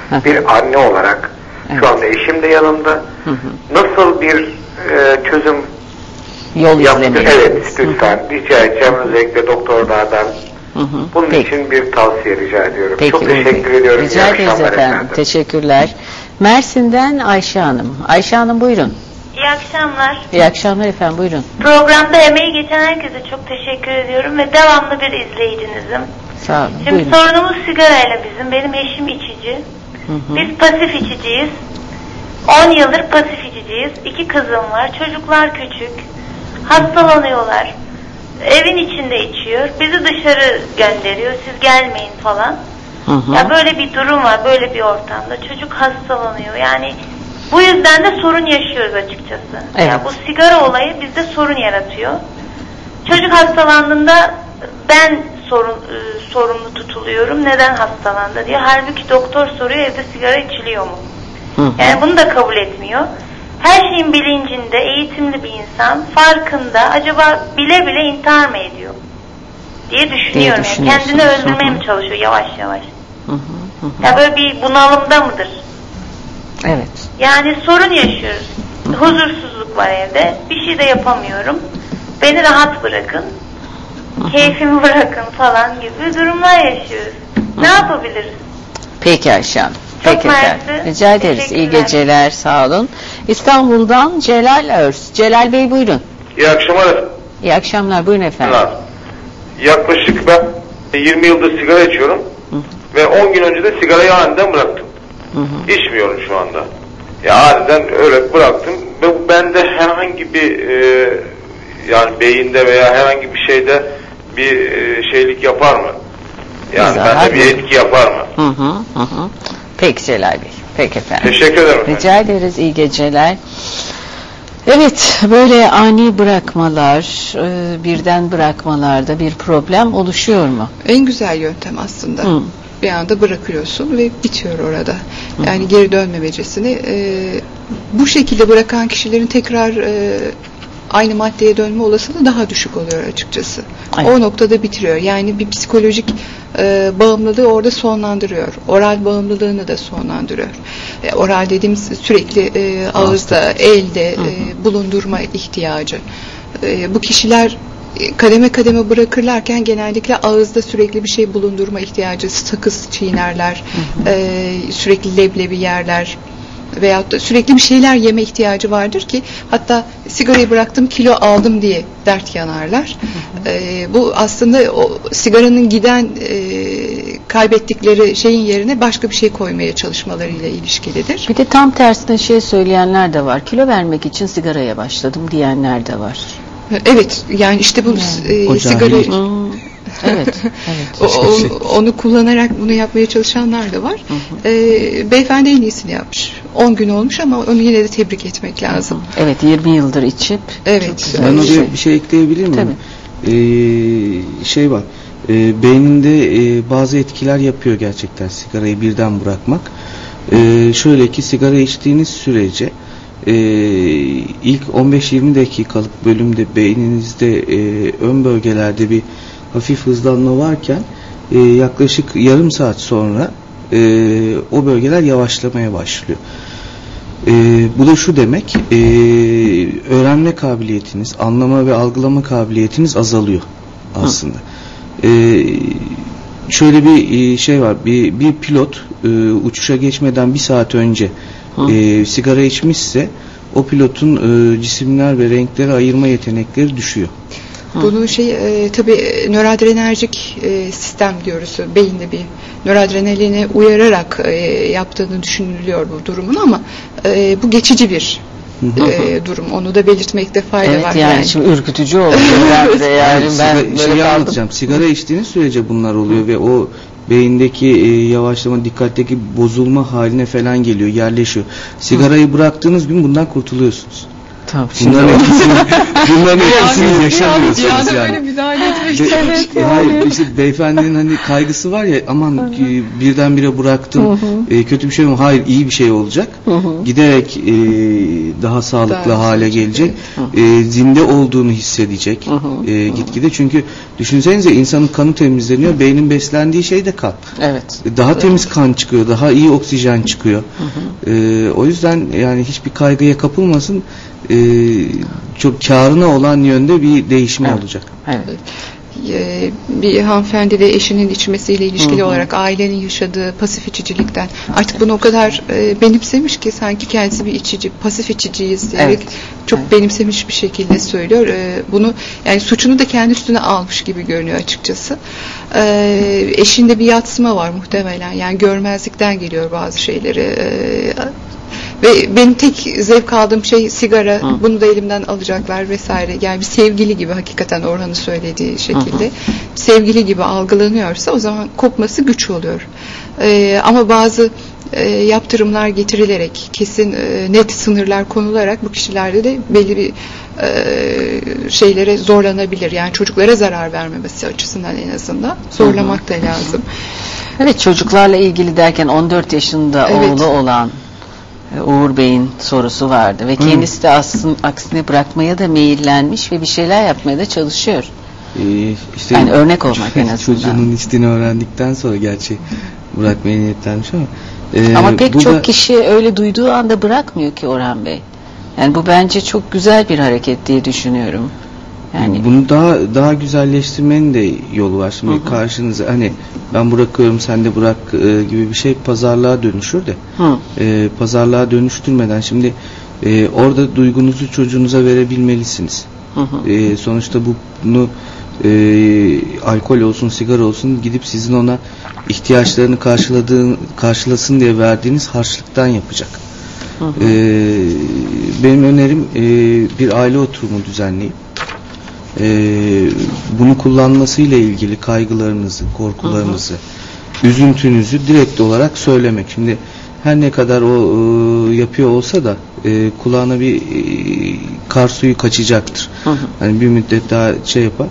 S1: hı.
S7: bir anne olarak.
S1: Evet.
S7: Şu anda eşim de yanımda.
S1: Hı hı.
S7: Nasıl bir e, çözüm
S1: Yol
S7: yaptı?
S1: izlemeli.
S7: Evet lütfen rica edeceğim özellikle doktorlardan.
S1: Hı hı.
S7: Bunun
S1: Peki.
S7: için bir tavsiye rica ediyorum.
S1: Peki
S7: Çok teşekkür ediyorum.
S1: Rica ederiz
S7: akşamlar
S1: efendim. Teşekkürler. Mersin'den Ayşe Hanım. Ayşe Hanım buyurun.
S8: İyi akşamlar.
S1: İyi akşamlar efendim buyurun.
S8: Programda emeği geçen herkese çok teşekkür ediyorum ve devamlı bir izleyicinizim.
S1: Sağ olun.
S8: Şimdi
S1: Buyurun.
S8: sorunumuz sigarayla bizim. Benim eşim içici.
S1: Hı hı.
S8: Biz pasif içiciyiz. 10 yıldır pasif içiciyiz. İki kızım var. Çocuklar küçük. Hastalanıyorlar. Evin içinde içiyor. Bizi dışarı gönderiyor. Siz gelmeyin falan.
S1: Hı hı.
S8: Ya böyle bir durum var, böyle bir ortamda. Çocuk hastalanıyor. Yani bu yüzden de sorun yaşıyoruz açıkçası.
S1: Evet.
S8: Ya bu sigara olayı bizde sorun yaratıyor. Çocuk hastalandığında ben sorun e, sorumlu tutuluyorum. Neden hastalandı diye. Halbuki doktor soruyor evde sigara içiliyor mu?
S1: Hı.
S8: Yani bunu da kabul etmiyor. Her şeyin bilincinde eğitimli bir insan farkında acaba bile bile intihar mı ediyor? diye düşünüyorum. Yani
S1: düşünüyorsunuz.
S8: kendini öldürmeye mi çalışıyor yavaş yavaş?
S1: Hı hı, hı hı.
S8: Ya böyle bir bunalımda mıdır?
S1: Evet.
S8: Yani sorun yaşıyoruz. Huzursuzluk var evde. Bir şey de yapamıyorum. Beni rahat bırakın. Keyfimi bırakın falan gibi durumlar yaşıyoruz. Ne yapabiliriz?
S1: Peki Ayşe Hanım.
S8: Çok
S1: Peki efendim. Rica ederiz. İyi geceler. Sağ olun. İstanbul'dan Celal Örs. Celal Bey buyurun.
S6: İyi akşamlar.
S1: İyi akşamlar. Buyurun efendim.
S6: Yaklaşık ben 20 yıldır sigara içiyorum
S1: Hı.
S6: ve 10 gün önce de sigarayı aniden bıraktım.
S1: Hı hı.
S6: İçmiyorum şu anda. Ya aniden öyle bıraktım ve bu bende herhangi bir e, yani beyinde veya herhangi bir şeyde bir e, şeylik yapar mı? Yani
S1: Zarar
S6: bende bir etki yapar mı?
S1: Hı hı, hı hı. Peki Celal Bey. Peki efendim.
S6: Teşekkür ederim. efendim.
S1: Rica ederiz. İyi geceler. Evet, böyle ani bırakmalar, e, birden bırakmalarda bir problem oluşuyor mu?
S2: En güzel yöntem aslında.
S1: Hı.
S2: Bir anda bırakıyorsun ve bitiyor orada. Yani geri dönmemecesini. e, bu şekilde bırakan kişilerin tekrar e, aynı maddeye dönme olasılığı daha düşük oluyor açıkçası.
S1: Evet.
S2: O noktada bitiriyor. Yani bir psikolojik e, bağımlılığı orada sonlandırıyor. Oral bağımlılığını da sonlandırıyor. E, oral dediğimiz sürekli e, ağızda, elde e, bulundurma ihtiyacı. E, bu kişiler e, kademe kademe bırakırlarken genellikle ağızda sürekli bir şey bulundurma ihtiyacı, sakız çiğnerler, e, sürekli leblebi yerler veyahut da sürekli bir şeyler yeme ihtiyacı vardır ki hatta sigarayı bıraktım kilo aldım diye dert yanarlar. E, bu aslında o sigaranın giden e, kaybettikleri şeyin yerine başka bir şey koymaya çalışmalarıyla ilişkilidir.
S1: Bir de tam tersine şey söyleyenler de var. Kilo vermek için sigaraya başladım diyenler de var.
S2: Evet yani işte bu e,
S3: O
S2: sigara.
S1: Hmm, evet, evet.
S2: O- o- onu kullanarak bunu yapmaya çalışanlar da var. Ee, beyefendi en iyisini yapmış. 10 gün olmuş ama onu yine de tebrik etmek lazım.
S1: Evet, 20 yıldır içip
S2: Evet.
S3: Ben
S1: bir
S3: oraya
S1: şey.
S3: bir şey ekleyebilir miyim?
S1: Tabii.
S3: Ee, şey var. e, beyninde e, bazı etkiler yapıyor gerçekten sigarayı birden bırakmak. E, şöyle ki sigara içtiğiniz sürece e, ilk 15-20 dakikalık bölümde beyninizde e, ön bölgelerde bir hafif hızlanma varken e, yaklaşık yarım saat sonra e, o bölgeler yavaşlamaya başlıyor. E, bu da şu demek, e, öğrenme kabiliyetiniz, anlama ve algılama kabiliyetiniz azalıyor aslında. E, şöyle bir e, şey var. Bir, bir pilot e, uçuşa geçmeden bir saat önce
S1: Hı.
S3: e, sigara içmişse o pilotun e, cisimler ve renkleri ayırma yetenekleri düşüyor.
S2: Bunu şey e, tabii e, nöroadrenerjik e, sistem diyoruz. Beyinde bir nöroadrenalini uyararak e, yaptığını düşünülüyor bu durumun ama e, bu geçici bir e, durum. Onu da belirtmekte fayda
S1: Evet
S2: var.
S1: yani, şimdi ürkütücü oldu yani ben
S3: şeyi
S1: kaldım.
S3: anlatacağım. Sigara içtiğiniz sürece bunlar oluyor ve o beyindeki e, yavaşlama, dikkatteki bozulma haline falan geliyor, yerleşiyor. Sigarayı bıraktığınız gün bundan kurtuluyorsunuz.
S1: Tamam,
S3: Bunların etkisini, bunların
S2: Yani
S3: yaşamıyorsunuz
S2: böyle
S3: yani.
S2: müdahale etmek
S3: Be-
S1: Evet,
S3: Hayır işte beyefendinin hani kaygısı var ya aman e, birdenbire bıraktım e, kötü bir şey mi? Hayır iyi bir şey olacak. Giderek e, daha sağlıklı hale gelecek. E, zinde olduğunu hissedecek. E, gitgide çünkü düşünsenize insanın kanı temizleniyor. Beynin beslendiği şey de kan.
S1: Evet.
S3: Daha temiz kan çıkıyor, daha iyi oksijen çıkıyor. E, o yüzden yani hiçbir kaygıya kapılmasın. E, çok karına olan yönde bir değişim
S1: Evet.
S3: olacak.
S1: Evet.
S2: e, bir hanımefendi de eşinin içmesiyle ilişkili
S1: Hı hı.
S2: olarak ailenin yaşadığı pasif içicilikten artık bunu o kadar e, benimsemiş ki sanki kendisi bir içici, pasif içiciyiz diyerek
S1: Evet.
S2: çok
S1: Evet.
S2: benimsemiş bir şekilde söylüyor. E, bunu yani suçunu da kendi üstüne almış gibi görünüyor açıkçası. E, eşinde bir yatsıma var muhtemelen. Yani görmezlikten geliyor bazı şeyleri. E, ve benim tek zevk aldığım şey sigara.
S1: Hı.
S2: Bunu da elimden alacaklar vesaire. Yani bir sevgili gibi hakikaten Orhan'ın söylediği şekilde sevgili gibi algılanıyorsa o zaman kopması güç oluyor. Ee, ama bazı e, yaptırımlar getirilerek kesin e, net sınırlar konularak bu kişilerde de belli bir e, şeylere zorlanabilir. Yani çocuklara zarar vermemesi açısından en azından zorlamak da lazım.
S1: Evet çocuklarla ilgili derken 14 yaşında
S2: Evet.
S1: oğlu olan Uğur Bey'in sorusu vardı ve kendisi de aslında aksine bırakmaya da meyillenmiş ve bir şeyler yapmaya da çalışıyor.
S3: Ee, işte
S1: Yani örnek olmak en azından.
S3: Çocuğunun içtiğini öğrendikten sonra gerçi bırakmaya niyetlenmiş ama. e,
S1: Ama pek çok
S3: da-
S1: kişi öyle duyduğu anda bırakmıyor ki Orhan Bey. Yani bu bence çok güzel bir hareket diye düşünüyorum. Yani
S3: bunu daha daha güzelleştirmenin de yolu var. Şimdi karşınıza hani ben bırakıyorum sen de bırak e, gibi bir şey pazarlığa dönüşür de.
S1: Hı.
S3: E, pazarlığa dönüştürmeden şimdi e, orada duygunuzu çocuğunuza verebilmelisiniz.
S1: Hı hı.
S3: E, sonuçta bu bunu e, alkol olsun sigara olsun gidip sizin ona ihtiyaçlarını karşıladığın karşılasın diye verdiğiniz harçlıktan yapacak. E, benim önerim e, bir aile oturumu düzenleyip bunu kullanmasıyla ilgili kaygılarınızı, korkularınızı, üzüntünüzü direkt olarak söylemek. Şimdi her ne kadar o e, yapıyor olsa da e, kulağına bir e, kar suyu kaçacaktır.
S1: Hı hı.
S3: Hani bir müddet daha şey yapar.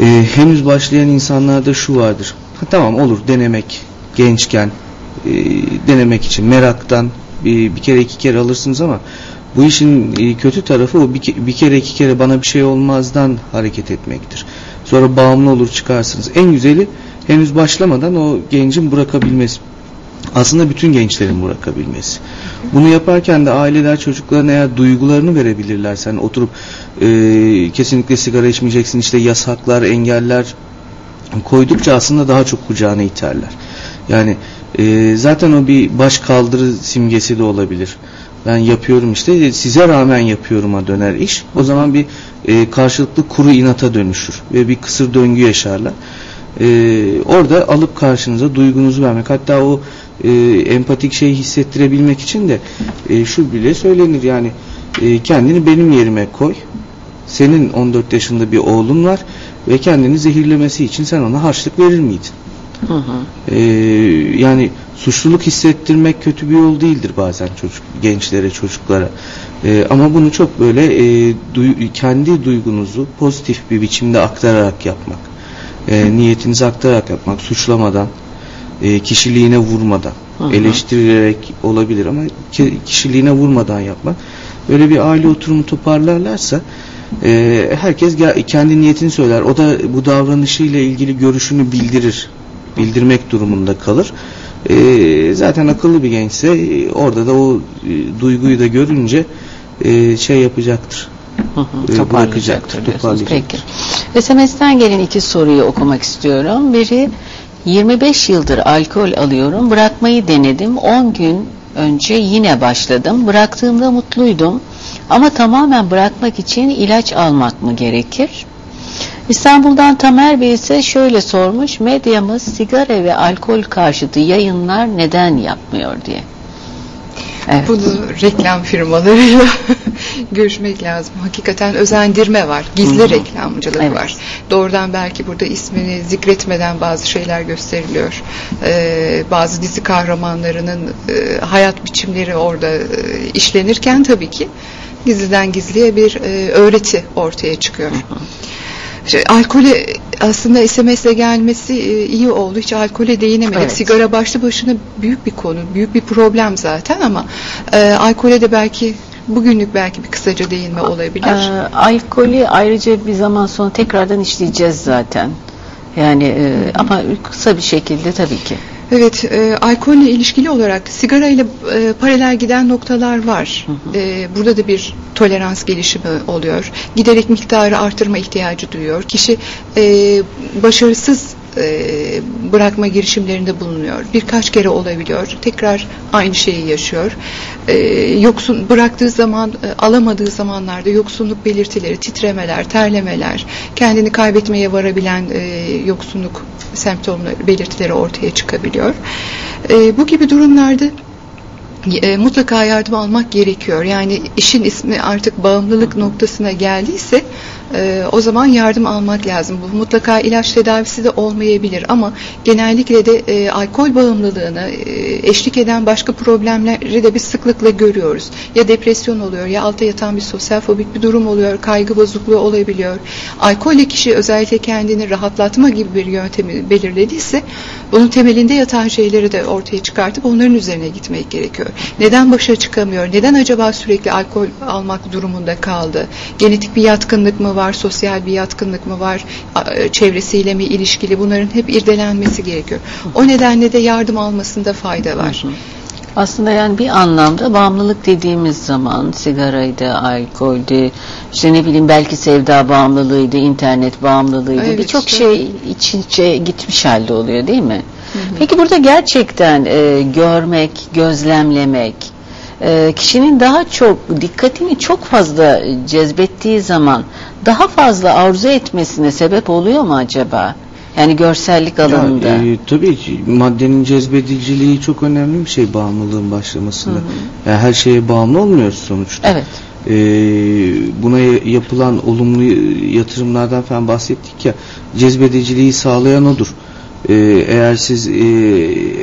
S3: E, henüz başlayan insanlarda şu vardır. Ha, tamam olur denemek gençken e, denemek için meraktan bir, bir kere iki kere alırsınız ama bu işin e, kötü tarafı o bir, ke- bir kere iki kere bana bir şey olmazdan hareket etmektir. Sonra bağımlı olur çıkarsınız. En güzeli henüz başlamadan o gencin bırakabilmesi. Aslında bütün gençlerin bırakabilmesi. Bunu yaparken de aileler çocuklarına eğer duygularını verebilirlerse hani oturup e, kesinlikle sigara içmeyeceksin işte yasaklar, engeller koydukça aslında daha çok kucağına iterler. Yani e, zaten o bir baş kaldırı simgesi de olabilir. Ben yapıyorum işte size rağmen yapıyorum'a döner iş. O zaman bir e, karşılıklı kuru inata dönüşür ve bir kısır döngü yaşarlar. E, orada alıp karşınıza duygunuzu vermek hatta o e, empatik şeyi hissettirebilmek için de e, şu bile söylenir yani e, kendini benim yerime koy. Senin 14 yaşında bir oğlun var ve kendini zehirlemesi için sen ona harçlık verir miydin?
S1: Hı hı.
S3: Ee, yani suçluluk hissettirmek kötü bir yol değildir bazen çocuk gençlere çocuklara Ee, ama bunu çok böyle e, duy- kendi duygunuzu pozitif bir biçimde aktararak yapmak Ee, niyetinizi aktararak yapmak suçlamadan e, kişiliğine vurmadan
S1: Hı hı.
S3: eleştirerek olabilir ama ki- kişiliğine vurmadan yapmak böyle bir aile oturumu toparlarlarsa e, herkes kendi niyetini söyler o da bu davranışıyla ilgili görüşünü bildirir bildirmek durumunda kalır. Ee, zaten akıllı bir gençse e, orada da o e, duyguyu da görünce e, şey yapacaktır.
S1: Hı hı,
S3: e,
S1: toparlayacaktır diyorsunuz. Peki.
S3: toparlayacaktır.
S1: SMS'ten gelen iki soruyu okumak istiyorum. Biri 25 yıldır alkol alıyorum. Bırakmayı denedim. 10 gün önce yine başladım. Bıraktığımda mutluydum. Ama tamamen bırakmak için ilaç almak mı gerekir? İstanbul'dan Tamer Bey ise şöyle sormuş. Medyamız sigara ve alkol karşıtı yayınlar neden yapmıyor diye. Evet.
S2: Bunu reklam firmalarıyla görüşmek lazım. Hakikaten özendirme var. Gizli
S1: Hı hı.
S2: reklamcılık
S1: Evet.
S2: var. Doğrudan belki burada ismini zikretmeden bazı şeyler gösteriliyor. Ee, bazı dizi kahramanlarının e, hayat biçimleri orada e, işlenirken tabii ki gizliden gizliye bir e, öğreti ortaya çıkıyor. Şey, alkole aslında SMS'le gelmesi e, iyi oldu. Hiç alkole değinemedik.
S1: Evet.
S2: Sigara başlı başına büyük bir konu, büyük bir problem zaten ama e, alkole de belki bugünlük belki bir kısaca değinme olabilir.
S1: Ee, alkolü ayrıca bir zaman sonra tekrardan işleyeceğiz zaten. Yani e, ama kısa bir şekilde tabii ki.
S2: Evet, e, alkolle ilişkili olarak sigara ile e, paralel giden noktalar var. E, burada da bir tolerans gelişimi oluyor. Giderek miktarı artırma ihtiyacı duyuyor. Kişi e, başarısız e, bırakma girişimlerinde bulunuyor. Birkaç kere olabiliyor. Tekrar aynı şeyi yaşıyor. E, yoksun bıraktığı zaman, e, alamadığı zamanlarda yoksunluk belirtileri, titremeler, terlemeler, kendini kaybetmeye varabilen e, yoksunluk semptomları, belirtileri ortaya çıkabiliyor. E, bu gibi durumlarda e, mutlaka yardım almak gerekiyor. Yani işin ismi artık bağımlılık noktasına geldiyse e, o zaman yardım almak lazım. Bu mutlaka ilaç tedavisi de olmayabilir ama genellikle de e, alkol bağımlılığını e, eşlik eden başka problemleri de biz sıklıkla görüyoruz. Ya depresyon oluyor ya altta yatan bir sosyal fobik bir durum oluyor, kaygı bozukluğu olabiliyor. Alkolle kişi özellikle kendini rahatlatma gibi bir yöntemi belirlediyse bunun temelinde yatan şeyleri de ortaya çıkartıp onların üzerine gitmek gerekiyor. Neden başa çıkamıyor? Neden acaba sürekli alkol almak durumunda kaldı? Genetik bir yatkınlık mı var? Sosyal bir yatkınlık mı var? A- Çevresiyle mi ilişkili? Bunların hep irdelenmesi gerekiyor. O nedenle de yardım almasında fayda var.
S1: Aslında yani bir anlamda bağımlılık dediğimiz zaman sigaraydı, alkoldü, işte ne bileyim belki sevda bağımlılığıydı, internet bağımlılığıydı.
S2: Evet,
S1: Birçok
S2: işte.
S1: şey iç içe gitmiş halde oluyor değil mi? Peki burada gerçekten e, görmek, gözlemlemek, e, kişinin daha çok dikkatini çok fazla cezbettiği zaman daha fazla arzu etmesine sebep oluyor mu acaba? Yani görsellik alanında.
S3: Ya, e, tabii ki maddenin cezbediciliği çok önemli bir şey bağımlılığın başlamasında. Yani her şeye bağımlı olmuyoruz sonuçta.
S1: Evet.
S3: E, buna ya- yapılan olumlu yatırımlardan falan bahsettik ya cezbediciliği sağlayan odur. E, eğer siz e,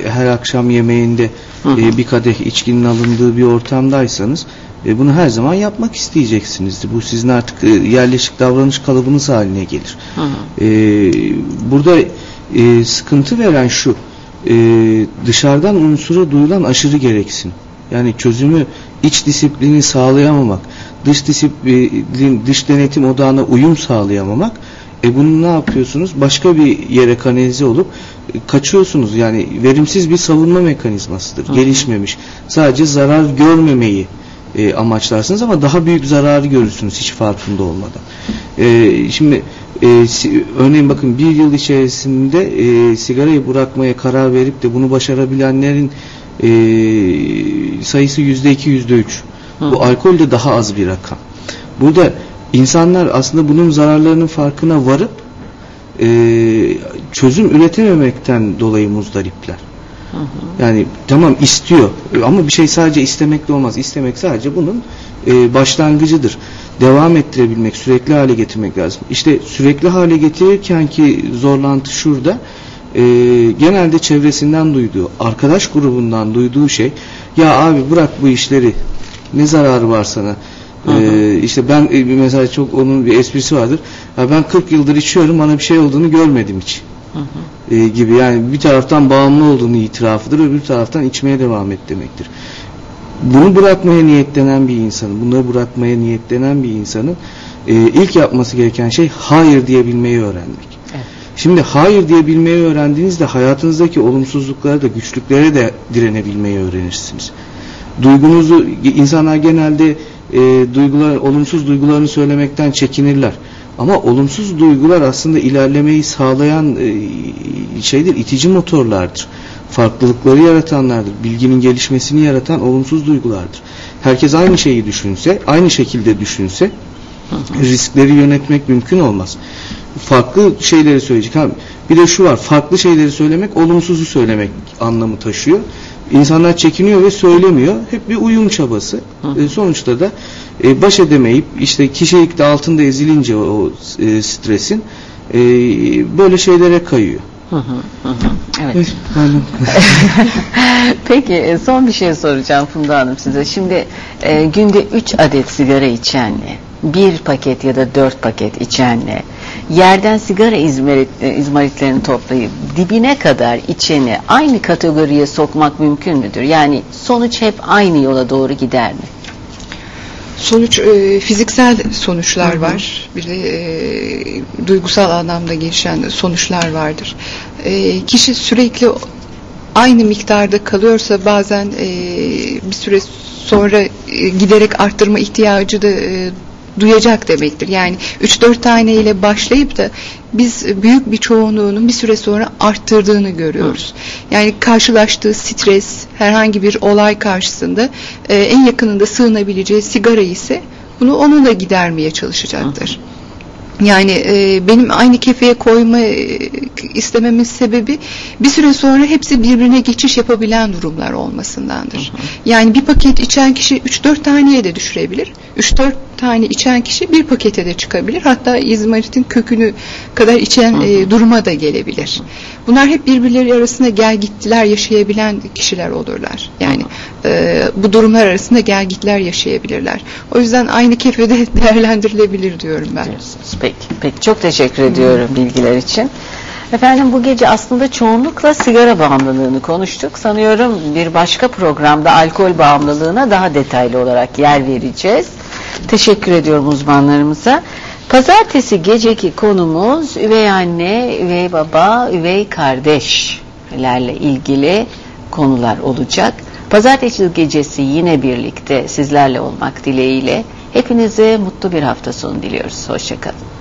S3: her akşam yemeğinde e, bir kadeh içkinin alındığı bir ortamdaysanız e, bunu her zaman yapmak isteyeceksinizdir. Bu sizin artık e, yerleşik davranış kalıbınız haline gelir. E, burada e, sıkıntı veren şu e, dışarıdan unsura duyulan aşırı gereksin. Yani çözümü iç disiplini sağlayamamak, dış disiplin, dış denetim odağına uyum sağlayamamak e bunu ne yapıyorsunuz? Başka bir yere kanalize olup e, kaçıyorsunuz. Yani verimsiz bir savunma mekanizmasıdır. Gelişmemiş. Sadece zarar görmemeyi e, amaçlarsınız ama daha büyük zararı görürsünüz hiç farkında olmadan. E, şimdi e, si- örneğin bakın bir yıl içerisinde e, sigarayı bırakmaya karar verip de bunu başarabilenlerin e, sayısı yüzde iki yüzde üç. Bu alkol de daha az bir rakam. Burada insanlar aslında bunun zararlarının farkına varıp e, çözüm üretememekten dolayı muzdaripler. Yani tamam istiyor ama bir şey sadece istemekle olmaz. İstemek sadece bunun e, başlangıcıdır. Devam ettirebilmek, sürekli hale getirmek lazım. İşte sürekli hale getirirken ki zorlantı şurada. E, genelde çevresinden duyduğu, arkadaş grubundan duyduğu şey ya abi bırak bu işleri ne zararı var sana? Ee, işte ben e, mesela çok onun bir esprisi vardır. Ya ben 40 yıldır içiyorum bana bir şey olduğunu görmedim hiç. Ee, gibi yani bir taraftan bağımlı olduğunu itirafıdır öbür taraftan içmeye devam et demektir. Bunu bırakmaya niyetlenen bir insanın, bunları bırakmaya niyetlenen bir insanın e, ilk yapması gereken şey hayır diyebilmeyi öğrenmek. Şimdi hayır diyebilmeyi öğrendiğinizde hayatınızdaki olumsuzluklara da güçlüklere de direnebilmeyi öğrenirsiniz. Duygunuzu insanlar genelde e, duygular olumsuz duygularını söylemekten çekinirler. Ama olumsuz duygular aslında ilerlemeyi sağlayan e, şeydir, itici motorlardır. Farklılıkları yaratanlardır. Bilginin gelişmesini yaratan olumsuz duygulardır. Herkes aynı şeyi düşünse, aynı şekilde düşünse riskleri yönetmek mümkün olmaz. Farklı şeyleri söyleyecek. Bir de şu var, farklı şeyleri söylemek olumsuzu söylemek anlamı taşıyor. İnsanlar çekiniyor ve söylemiyor. Hep bir uyum çabası. E, sonuçta da e, baş edemeyip işte kişilik de altında ezilince o, e, stresin e, böyle şeylere kayıyor.
S1: Hı hı, hı hı. Evet.
S3: Evet.
S1: Peki son bir şey soracağım Funda Hanım size. Şimdi e, günde 3 adet sigara içenle, bir paket ya da 4 paket içenle, yerden sigara izmarit, e, izmaritlerini toplayıp dibine kadar içeni aynı kategoriye sokmak mümkün müdür? Yani sonuç hep aynı yola doğru gider mi?
S2: Sonuç e, fiziksel sonuçlar var. Bir de e, duygusal anlamda gelişen sonuçlar vardır. E, kişi sürekli aynı miktarda kalıyorsa bazen e, bir süre sonra e, giderek arttırma ihtiyacı da e, duyacak demektir. Yani 3-4 tane ile başlayıp da biz büyük bir çoğunluğunun bir süre sonra arttırdığını görüyoruz. Yani karşılaştığı stres, herhangi bir olay karşısında e, en yakınında sığınabileceği sigara ise bunu onunla gidermeye çalışacaktır. Yani e, benim aynı kefeye koyma e, istememin sebebi bir süre sonra hepsi birbirine geçiş yapabilen durumlar olmasındandır. Yani bir paket içen kişi 3-4 taneye de düşürebilir. 3-4 tane içen kişi bir pakete de çıkabilir. Hatta izmaritin kökünü kadar içen e, duruma da gelebilir. Bunlar hep birbirleri arasında gel gittiler yaşayabilen kişiler olurlar. Yani e, bu durumlar arasında gel gitler yaşayabilirler. O yüzden aynı kefede değerlendirilebilir diyorum ben.
S1: Diyorsunuz. Peki, peki çok teşekkür ediyorum bilgiler için. Efendim bu gece aslında çoğunlukla sigara bağımlılığını konuştuk. Sanıyorum bir başka programda alkol bağımlılığına daha detaylı olarak yer vereceğiz. Teşekkür ediyorum uzmanlarımıza. Pazartesi geceki konumuz üvey anne, üvey baba, üvey kardeşlerle ilgili konular olacak. Pazartesi gecesi yine birlikte sizlerle olmak dileğiyle hepinize mutlu bir hafta sonu diliyoruz. Hoşçakalın.